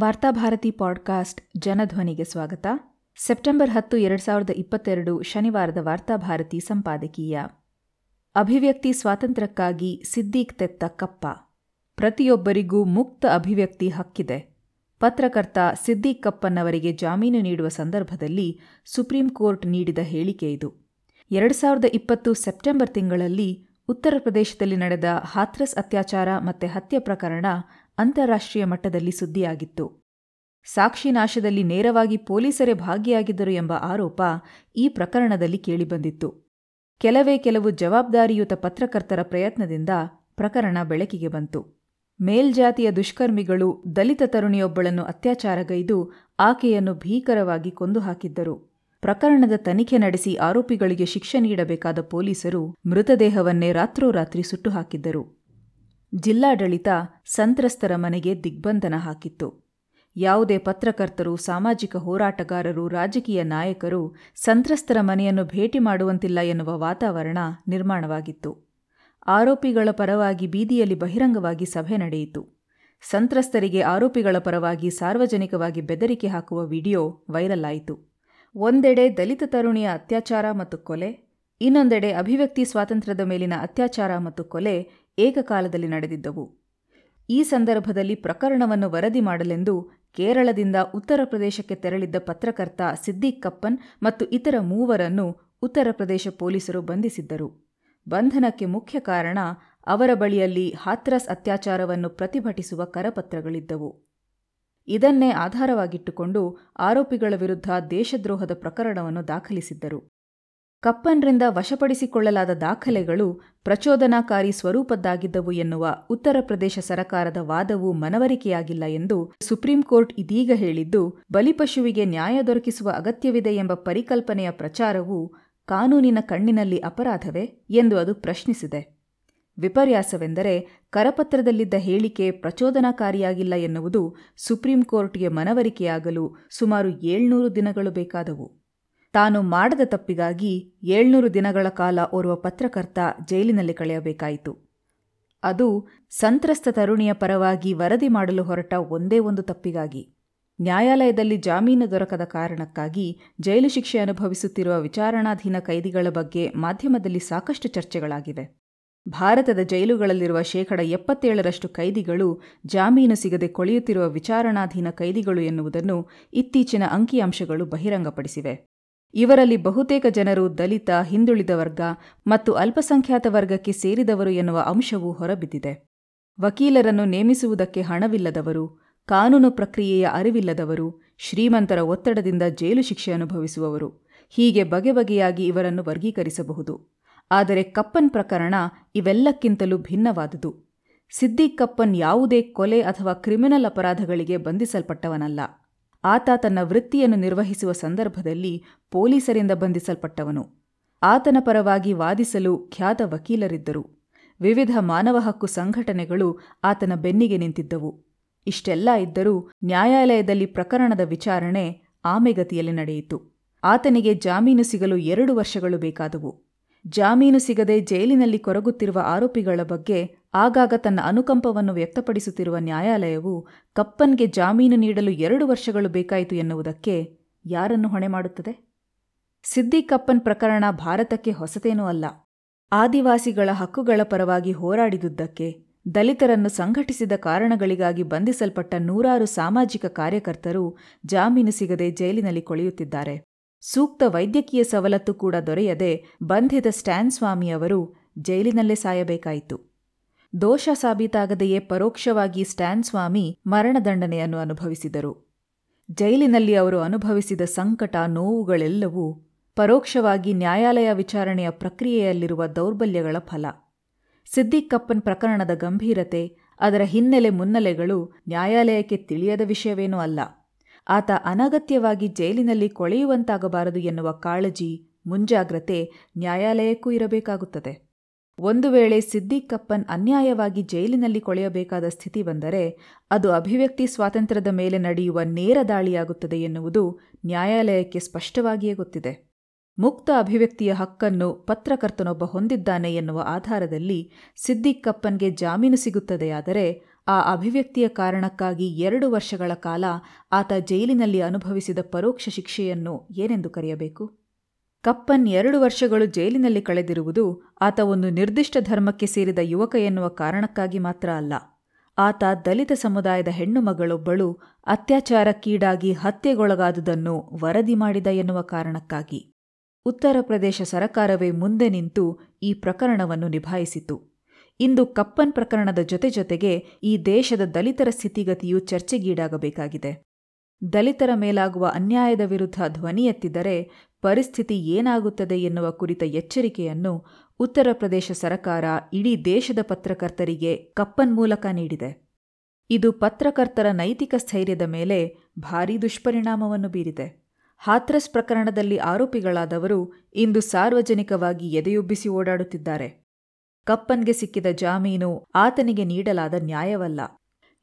Varthabharati podcast ಜನಧ್ವನಿಗೆ ಸ್ವಾಗತ. September ಹತ್ತು, ಎರಡು ಸಾವಿರದ ಇಪ್ಪತ್ತೆರಡು ಶನಿವಾರದ ವಾರ್ತಾಭಾರತಿ ಸಂಪಾದಕೀಯ. ಅಭಿವ್ಯಕ್ತಿ ಸ್ವಾತಂತ್ರ್ಯಕ್ಕಾಗಿ ಸಿದ್ದೀಕ್ ತೆತ್ತ ಕಪ್ಪ. ಪ್ರತಿಯೊಬ್ಬರಿಗೂ ಮುಕ್ತ ಅಭಿವ್ಯಕ್ತಿ ಹಕ್ಕಿದೆ. ಪತ್ರಕರ್ತ ಸಿದ್ದೀಕ್ ಕಪ್ಪನ್ನವರಿಗೆ ಜಾಮೀನು ನೀಡುವ ಸಂದರ್ಭದಲ್ಲಿ ಸುಪ್ರೀಂ ಕೋರ್ಟ್ ನೀಡಿದ ಹೇಳಿಕೆ ಇದು. ಎರಡು ಸಾವಿರದ ಇಪ್ಪತ್ತು ಸೆಪ್ಟೆಂಬರ್ ತಿಂಗಳಲ್ಲಿ ಉತ್ತರ ಪ್ರದೇಶದಲ್ಲಿ ನಡೆದ ಹಾಥ್ರಸ್ ಅತ್ಯಾಚಾರ ಮತ್ತು ಹತ್ಯೆ ಪ್ರಕರಣ ಅಂತಾರಾಷ್ಟ್ರೀಯ ಮಟ್ಟದಲ್ಲಿ ಸುದ್ದಿಯಾಗಿತ್ತು. ಸಾಕ್ಷಿ ನಾಶದಲ್ಲಿ ನೇರವಾಗಿ ಪೊಲೀಸರೇ ಭಾಗಿಯಾಗಿದ್ದರು ಎಂಬ ಆರೋಪ ಈ ಪ್ರಕರಣದಲ್ಲಿ ಕೇಳಿಬಂದಿತ್ತು. ಕೆಲವೇ ಕೆಲವು ಜವಾಬ್ದಾರಿಯುತ ಪತ್ರಕರ್ತರ ಪ್ರಯತ್ನದಿಂದ ಪ್ರಕರಣ ಬೆಳಕಿಗೆ ಬಂತು. ಮೇಲ್ಜಾತಿಯ ದುಷ್ಕರ್ಮಿಗಳು, ದಲಿತ ತರುಣಿಯೊಬ್ಬಳನ್ನು ಅತ್ಯಾಚಾರಗೈದು ಆಕೆಯನ್ನು ಭೀಕರವಾಗಿ ಕೊಂದು ಹಾಕಿದ್ದರು ಪ್ರಕರಣದ ತನಿಖೆ ನಡೆಸಿ ಆರೋಪಿಗಳಿಗೆ ಶಿಕ್ಷೆ ನೀಡಬೇಕಾದ ಪೊಲೀಸರು ಮೃತದೇಹವನ್ನೇ ರಾತ್ರೋರಾತ್ರಿ ಸುಟ್ಟು ಹಾಕಿದ್ದರು. ಜಿಲ್ಲಾಡಳಿತ ಸಂತ್ರಸ್ತರ ಮನೆಗೆ ದಿಗ್ಬಂಧನ ಹಾಕಿತ್ತು. ಯಾವುದೇ ಪತ್ರಕರ್ತರು, ಸಾಮಾಜಿಕ ಹೋರಾಟಗಾರರು, ರಾಜಕೀಯ ನಾಯಕರು ಸಂತ್ರಸ್ತರ ಮನೆಯನ್ನು ಭೇಟಿ ಮಾಡುವಂತಿಲ್ಲ ಎನ್ನುವ ವಾತಾವರಣ ನಿರ್ಮಾಣವಾಗಿತ್ತು. ಆರೋಪಿಗಳ ಪರವಾಗಿ ಬೀದಿಯಲ್ಲಿ ಬಹಿರಂಗವಾಗಿ ಸಭೆ ನಡೆಯಿತು. ಸಂತ್ರಸ್ತರಿಗೆ ಆರೋಪಿಗಳ ಪರವಾಗಿ ಸಾರ್ವಜನಿಕವಾಗಿ ಬೆದರಿಕೆ ಹಾಕುವ ವಿಡಿಯೋ ವೈರಲ್ ಆಯಿತು. ಒಂದೆಡೆ ದಲಿತ ತರುಣಿಯ ಅತ್ಯಾಚಾರ ಮತ್ತು ಕೊಲೆ, ಇನ್ನೊಂದೆಡೆ ಅಭಿವ್ಯಕ್ತಿ ಸ್ವಾತಂತ್ರ್ಯದ ಮೇಲಿನ ಅತ್ಯಾಚಾರ ಮತ್ತು ಕೊಲೆ ಏಕಕಾಲದಲ್ಲಿ ನಡೆದಿದ್ದವು. ಈ ಸಂದರ್ಭದಲ್ಲಿ ಪ್ರಕರಣವನ್ನು ವರದಿ ಮಾಡಲೆಂದು ಕೇರಳದಿಂದ ಉತ್ತರ ಪ್ರದೇಶಕ್ಕೆ ತೆರಳಿದ್ದ ಪತ್ರಕರ್ತ ಸಿದ್ದೀಕ್ ಕಪ್ಪನ್ ಮತ್ತು ಇತರ ಮೂವರನ್ನು ಉತ್ತರ ಪ್ರದೇಶ ಪೊಲೀಸರು ಬಂಧಿಸಿದ್ದರು. ಬಂಧನಕ್ಕೆ ಮುಖ್ಯ ಕಾರಣ ಅವರ ಬಳಿಯಲ್ಲಿ ಹಾಥ್ರಸ್ ಅತ್ಯಾಚಾರವನ್ನು ಪ್ರತಿಭಟಿಸುವ ಕರಪತ್ರಗಳಿದ್ದವು. ಇದನ್ನೇ ಆಧಾರವಾಗಿಟ್ಟುಕೊಂಡು ಆರೋಪಿಗಳ ವಿರುದ್ಧ ದೇಶದ್ರೋಹದ ಪ್ರಕರಣವನ್ನು ದಾಖಲಿಸಿದ್ದರು. ಕಪ್ಪನ್ರಿಂದ ವಶಪಡಿಸಿಕೊಳ್ಳಲಾದ ದಾಖಲೆಗಳು ಪ್ರಚೋದನಾಕಾರಿ ಸ್ವರೂಪದ್ದಾಗಿದ್ದವು ಎನ್ನುವ ಉತ್ತರ ಪ್ರದೇಶ ಸರಕಾರದ ವಾದವು ಮನವರಿಕೆಯಾಗಿಲ್ಲ ಎಂದು ಸುಪ್ರೀಂ ಕೋರ್ಟ್ ಇದೀಗ ಹೇಳಿದ್ದು ಬಲಿಪಶುವಿಗೆ ನ್ಯಾಯ ದೊರಕಿಸುವ ಅಗತ್ಯವಿದೆ ಎಂಬ ಪರಿಕಲ್ಪನೆಯ ಪ್ರಚಾರವು ಕಾನೂನಿನ ಕಣ್ಣಿನಲ್ಲಿ ಅಪರಾಧವೇ ಎಂದು ಅದು ಪ್ರಶ್ನಿಸಿದೆ. ವಿಪರ್ಯಾಸವೆಂದರೆ ಕರಪತ್ರದಲ್ಲಿದ್ದ ಹೇಳಿಕೆ ಪ್ರಚೋದನಾಕಾರಿಯಾಗಿಲ್ಲ ಎನ್ನುವುದು ಸುಪ್ರೀಂ ಕೋರ್ಟ್ಗೆ ಮನವರಿಕೆಯಾಗಲು ಸುಮಾರು ಏಳ್ನೂರು ದಿನಗಳು ಬೇಕಾದವು. ತಾನು ಮಾಡದ ತಪ್ಪಿಗಾಗಿ ಏಳ್ನೂರು ದಿನಗಳ ಕಾಲ ಓರ್ವ ಪತ್ರಕರ್ತ ಜೈಲಿನಲ್ಲಿ ಕಳೆಯಬೇಕಾಯಿತು. ಅದು ಸಂತ್ರಸ್ತ ತರುಣಿಯ ಪರವಾಗಿ ವರದಿ ಮಾಡಲು ಹೊರಟ ಒಂದೇ ಒಂದು ತಪ್ಪಿಗಾಗಿ. ನ್ಯಾಯಾಲಯದಲ್ಲಿ ಜಾಮೀನು ದೊರಕದ ಕಾರಣಕ್ಕಾಗಿ ಜೈಲು ಶಿಕ್ಷೆ ಅನುಭವಿಸುತ್ತಿರುವ ವಿಚಾರಣಾಧೀನ ಕೈದಿಗಳ ಬಗ್ಗೆ ಮಾಧ್ಯಮದಲ್ಲಿ ಸಾಕಷ್ಟು ಚರ್ಚೆಗಳಾಗಿವೆ. ಭಾರತದ ಜೈಲುಗಳಲ್ಲಿರುವ ಶೇಕಡ ಎಪ್ಪತ್ತೇಳರಷ್ಟು ಕೈದಿಗಳು ಜಾಮೀನು ಸಿಗದೆ ಕೊಳೆಯುತ್ತಿರುವ ವಿಚಾರಣಾಧೀನ ಕೈದಿಗಳು ಎನ್ನುವುದನ್ನು ಇತ್ತೀಚಿನ ಅಂಕಿಅಂಶಗಳು ಬಹಿರಂಗಪಡಿಸಿವೆ. ಇವರಲ್ಲಿ ಬಹುತೇಕ ಜನರು ದಲಿತ, ಹಿಂದುಳಿದ ವರ್ಗ ಮತ್ತು ಅಲ್ಪಸಂಖ್ಯಾತ ವರ್ಗಕ್ಕೆ ಸೇರಿದವರು ಎನ್ನುವ ಅಂಶವೂ ಹೊರಬಿದ್ದಿದೆ. ವಕೀಲರನ್ನು ನೇಮಿಸುವುದಕ್ಕೆ ಹಣವಿಲ್ಲದವರು, ಕಾನೂನು ಪ್ರಕ್ರಿಯೆಯ ಅರಿವಿಲ್ಲದವರು, ಶ್ರೀಮಂತರ ಒತ್ತಡದಿಂದ ಜೈಲು ಶಿಕ್ಷೆ ಅನುಭವಿಸುವವರು, ಹೀಗೆ ಬಗೆ ಬಗೆಯಾಗಿ ಇವರನ್ನು ವರ್ಗೀಕರಿಸಬಹುದು. ಆದರೆ ಕಪ್ಪನ್ ಪ್ರಕರಣ ಇವೆಲ್ಲಕ್ಕಿಂತಲೂ ಭಿನ್ನವಾದುದು. ಸಿದ್ದೀಕ್ ಕಪ್ಪನ್ ಯಾವುದೇ ಕೊಲೆ ಅಥವಾ ಕ್ರಿಮಿನಲ್ ಅಪರಾಧಗಳಿಗೆ ಬಂಧಿಸಲ್ಪಟ್ಟವನಲ್ಲ. ಆತ ತನ್ನ ವೃತ್ತಿಯನ್ನು ನಿರ್ವಹಿಸುವ ಸಂದರ್ಭದಲ್ಲಿ ಪೊಲೀಸರಿಂದ ಬಂಧಿಸಲ್ಪಟ್ಟವನು. ಆತನ ಪರವಾಗಿ ವಾದಿಸಲು ಖ್ಯಾತ ವಕೀಲರಿದ್ದರು. ವಿವಿಧ ಮಾನವ ಹಕ್ಕು ಸಂಘಟನೆಗಳು ಆತನ ಬೆನ್ನಿಗೆ ನಿಂತಿದ್ದವು. ಇಷ್ಟೆಲ್ಲ ಇದ್ದರೂ ನ್ಯಾಯಾಲಯದಲ್ಲಿ ಪ್ರಕರಣದ ವಿಚಾರಣೆ ಆಮೆಗತಿಯಲ್ಲಿ ನಡೆಯಿತು. ಆತನಿಗೆ ಜಾಮೀನು ಸಿಗಲು ಎರಡು ವರ್ಷಗಳು ಬೇಕಾದವು. ಜಾಮೀನು ಸಿಗದೆ ಜೈಲಿನಲ್ಲಿ ಕೊರಗುತ್ತಿರುವ ಆರೋಪಿಗಳ ಬಗ್ಗೆ ಆಗಾಗ ತನ್ನ ಅನುಕಂಪವನ್ನು ವ್ಯಕ್ತಪಡಿಸುತ್ತಿರುವ ನ್ಯಾಯಾಲಯವು ಕಪ್ಪನ್ಗೆ ಜಾಮೀನು ನೀಡಲು ಎರಡು ವರ್ಷಗಳು ಬೇಕಾಯಿತು ಎನ್ನುವುದಕ್ಕೆ ಯಾರನ್ನು ಹೊಣೆ ಮಾಡುತ್ತದೆ? ಸಿದ್ದಿಕಪ್ಪನ್ ಕಪ್ಪನ್ ಪ್ರಕರಣ ಭಾರತಕ್ಕೆ ಹೊಸತೇನೂ ಅಲ್ಲ. ಆದಿವಾಸಿಗಳ ಹಕ್ಕುಗಳ ಪರವಾಗಿ ಹೋರಾಡಿದುದಕ್ಕೆ ದಲಿತರನ್ನು ಸಂಘಟಿಸಿದ ಕಾರಣಗಳಿಗಾಗಿ ಬಂಧಿಸಲ್ಪಟ್ಟ ನೂರಾರು ಸಾಮಾಜಿಕ ಕಾರ್ಯಕರ್ತರು ಜಾಮೀನು ಸಿಗದೆ ಜೈಲಿನಲ್ಲಿ ಕೊಳೆಯುತ್ತಿದ್ದಾರೆ. ಸೂಕ್ತ ವೈದ್ಯಕೀಯ ಸವಲತ್ತು ಕೂಡ ದೊರೆಯದೆ ಬಂಧಿತ ಸ್ಟ್ಯಾನ್ ಸ್ವಾಮಿಯವರು ಜೈಲಿನಲ್ಲೇ ಸಾಯಬೇಕಾಯಿತು. ದೋಷ ಸಾಬೀತಾಗದೆಯೇ ಪರೋಕ್ಷವಾಗಿ ಸ್ಟ್ಯಾನ್ ಸ್ವಾಮಿ ಮರಣದಂಡನೆಯನ್ನು ಅನುಭವಿಸಿದರು. ಜೈಲಿನಲ್ಲಿ ಅವರು ಅನುಭವಿಸಿದ ಸಂಕಟ, ನೋವುಗಳೆಲ್ಲವೂ ಪರೋಕ್ಷವಾಗಿ ನ್ಯಾಯಾಲಯ ವಿಚಾರಣೆಯ ಪ್ರಕ್ರಿಯೆಯಲ್ಲಿರುವ ದೌರ್ಬಲ್ಯಗಳ ಫಲ. ಸಿದ್ದಿಕ್ಕಪ್ಪನ್ ಪ್ರಕರಣದ ಗಂಭೀರತೆ, ಅದರ ಹಿನ್ನೆಲೆ ಮುನ್ನೆಲೆಗಳು ನ್ಯಾಯಾಲಯಕ್ಕೆ ತಿಳಿಯದ ವಿಷಯವೇನೂ ಅಲ್ಲ. ಆತ ಅನಗತ್ಯವಾಗಿ ಜೈಲಿನಲ್ಲಿ ಕೊಳೆಯುವಂತಾಗಬಾರದು ಎನ್ನುವ ಕಾಳಜಿ, ಮುಂಜಾಗ್ರತೆ ನ್ಯಾಯಾಲಯಕ್ಕೂ ಇರಬೇಕಾಗುತ್ತದೆ. ಒಂದು ವೇಳೆ ಸಿದ್ದಿಕ್ ಕಪ್ಪನ್ ಅನ್ಯಾಯವಾಗಿ ಜೈಲಿನಲ್ಲಿ ಕೊಳೆಯಬೇಕಾದ ಸ್ಥಿತಿ ಬಂದರೆ, ಅದು ಅಭಿವ್ಯಕ್ತಿ ಸ್ವಾತಂತ್ರ್ಯದ ಮೇಲೆ ನಡೆಯುವ ನೇರ ದಾಳಿಯಾಗುತ್ತದೆ ಎನ್ನುವುದು ನ್ಯಾಯಾಲಯಕ್ಕೆ ಸ್ಪಷ್ಟವಾಗಿಯೇ ಗೊತ್ತಿದೆ. ಮುಕ್ತ ಅಭಿವ್ಯಕ್ತಿಯ ಹಕ್ಕನ್ನು ಪತ್ರಕರ್ತನೊಬ್ಬ ಹೊಂದಿದ್ದಾನೆ ಎನ್ನುವ ಆಧಾರದಲ್ಲಿ ಸಿದ್ದಿಕಪ್ಪನ್ಗೆ ಜಾಮೀನು ಸಿಗುತ್ತದೆಯಾದರೆ ಆ ಅಭಿವ್ಯಕ್ತಿಯ ಕಾರಣಕ್ಕಾಗಿ ಎರಡು ವರ್ಷಗಳ ಕಾಲ ಆತ ಜೈಲಿನಲ್ಲಿ ಅನುಭವಿಸಿದ ಪರೋಕ್ಷ ಶಿಕ್ಷೆಯನ್ನು ಏನೆಂದು ಕರೆಯಬೇಕು? ಕಪ್ಪನ್ ಎರಡು ವರ್ಷಗಳು ಜೈಲಿನಲ್ಲಿ ಕಳೆದಿರುವುದು ಆತ ಒಂದು ನಿರ್ದಿಷ್ಟ ಧರ್ಮಕ್ಕೆ ಸೇರಿದ ಯುವಕ ಎನ್ನುವ ಕಾರಣಕ್ಕಾಗಿ ಮಾತ್ರ ಅಲ್ಲ. ಆತ ದಲಿತ ಸಮುದಾಯದ ಹೆಣ್ಣು ಮಗಳೊಬ್ಬಳು ಅತ್ಯಾಚಾರಕ್ಕೀಡಾಗಿ ಹತ್ಯೆಗೊಳಗಾದುದನ್ನು ವರದಿ ಮಾಡಿದ ಎನ್ನುವ ಕಾರಣಕ್ಕಾಗಿ. ಉತ್ತರ ಪ್ರದೇಶ ಸರಕಾರವೇ ಮುಂದೆ ನಿಂತು ಈ ಪ್ರಕರಣವನ್ನು ನಿಭಾಯಿಸಿತು. ಇಂದು ಕಪ್ಪನ್ ಪ್ರಕರಣದ ಜೊತೆ ಜೊತೆಗೆ ಈ ದೇಶದ ದಲಿತರ ಸ್ಥಿತಿಗತಿಯು ಚರ್ಚೆಗೀಡಾಗಬೇಕಾಗಿದೆ. ದಲಿತರ ಮೇಲಾಗುವ ಅನ್ಯಾಯದ ವಿರುದ್ಧ ಧ್ವನಿ ಎತ್ತಿದರೆ ಪರಿಸ್ಥಿತಿ ಏನಾಗುತ್ತದೆ ಎನ್ನುವ ಕುರಿತ ಎಚ್ಚರಿಕೆಯನ್ನು ಉತ್ತರ ಪ್ರದೇಶ ಸರಕಾರ ಇಡೀ ದೇಶದ ಪತ್ರಕರ್ತರಿಗೆ ಕಪ್ಪನ್ ಮೂಲಕ ನೀಡಿದೆ. ಇದು ಪತ್ರಕರ್ತರ ನೈತಿಕ ಸ್ಥೈರ್ಯದ ಮೇಲೆ ಭಾರೀ ದುಷ್ಪರಿಣಾಮವನ್ನು ಬೀರಿದೆ. ಹಾಥ್ರಸ್ ಪ್ರಕರಣದಲ್ಲಿ ಆರೋಪಿಗಳಾದವರು ಇಂದು ಸಾರ್ವಜನಿಕವಾಗಿ ಎದೆಯುಬ್ಬಿಸಿ ಓಡಾಡುತ್ತಿದ್ದಾರೆ. ಕಪ್ಪನ್ಗೆ ಸಿಕ್ಕಿದ ಜಾಮೀನು ಆತನಿಗೆ ನೀಡಲಾದ ನ್ಯಾಯವಲ್ಲ.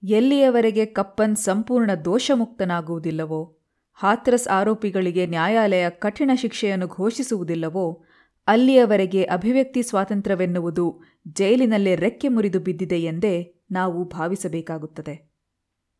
ಎಲ್ಲಿಯವರೆಗೆ ಕಪ್ಪನ್ ಸಂಪೂರ್ಣ ದೋಷಮುಕ್ತನಾಗುವುದಿಲ್ಲವೋ? ಹಾಥ್ರಸ್ ಆರೋಪಿಗಳಿಗೆ ನ್ಯಾಯಾಲಯ ಕಠಿಣ ಶಿಕ್ಷೆಯನ್ನು ಘೋಷಿಸುವುದಿಲ್ಲವೋ, ಅಲ್ಲಿಯವರೆಗೆ ಅಭಿವ್ಯಕ್ತಿ ಸ್ವಾತಂತ್ರ್ಯವೆನ್ನುವುದು ಜೈಲಿನಲ್ಲೇ ರೆಕ್ಕೆ ಮುರಿದು ಬಿದ್ದಿದೆ ಎಂದೇ ನಾವು ಭಾವಿಸಬೇಕಾಗುತ್ತದೆ.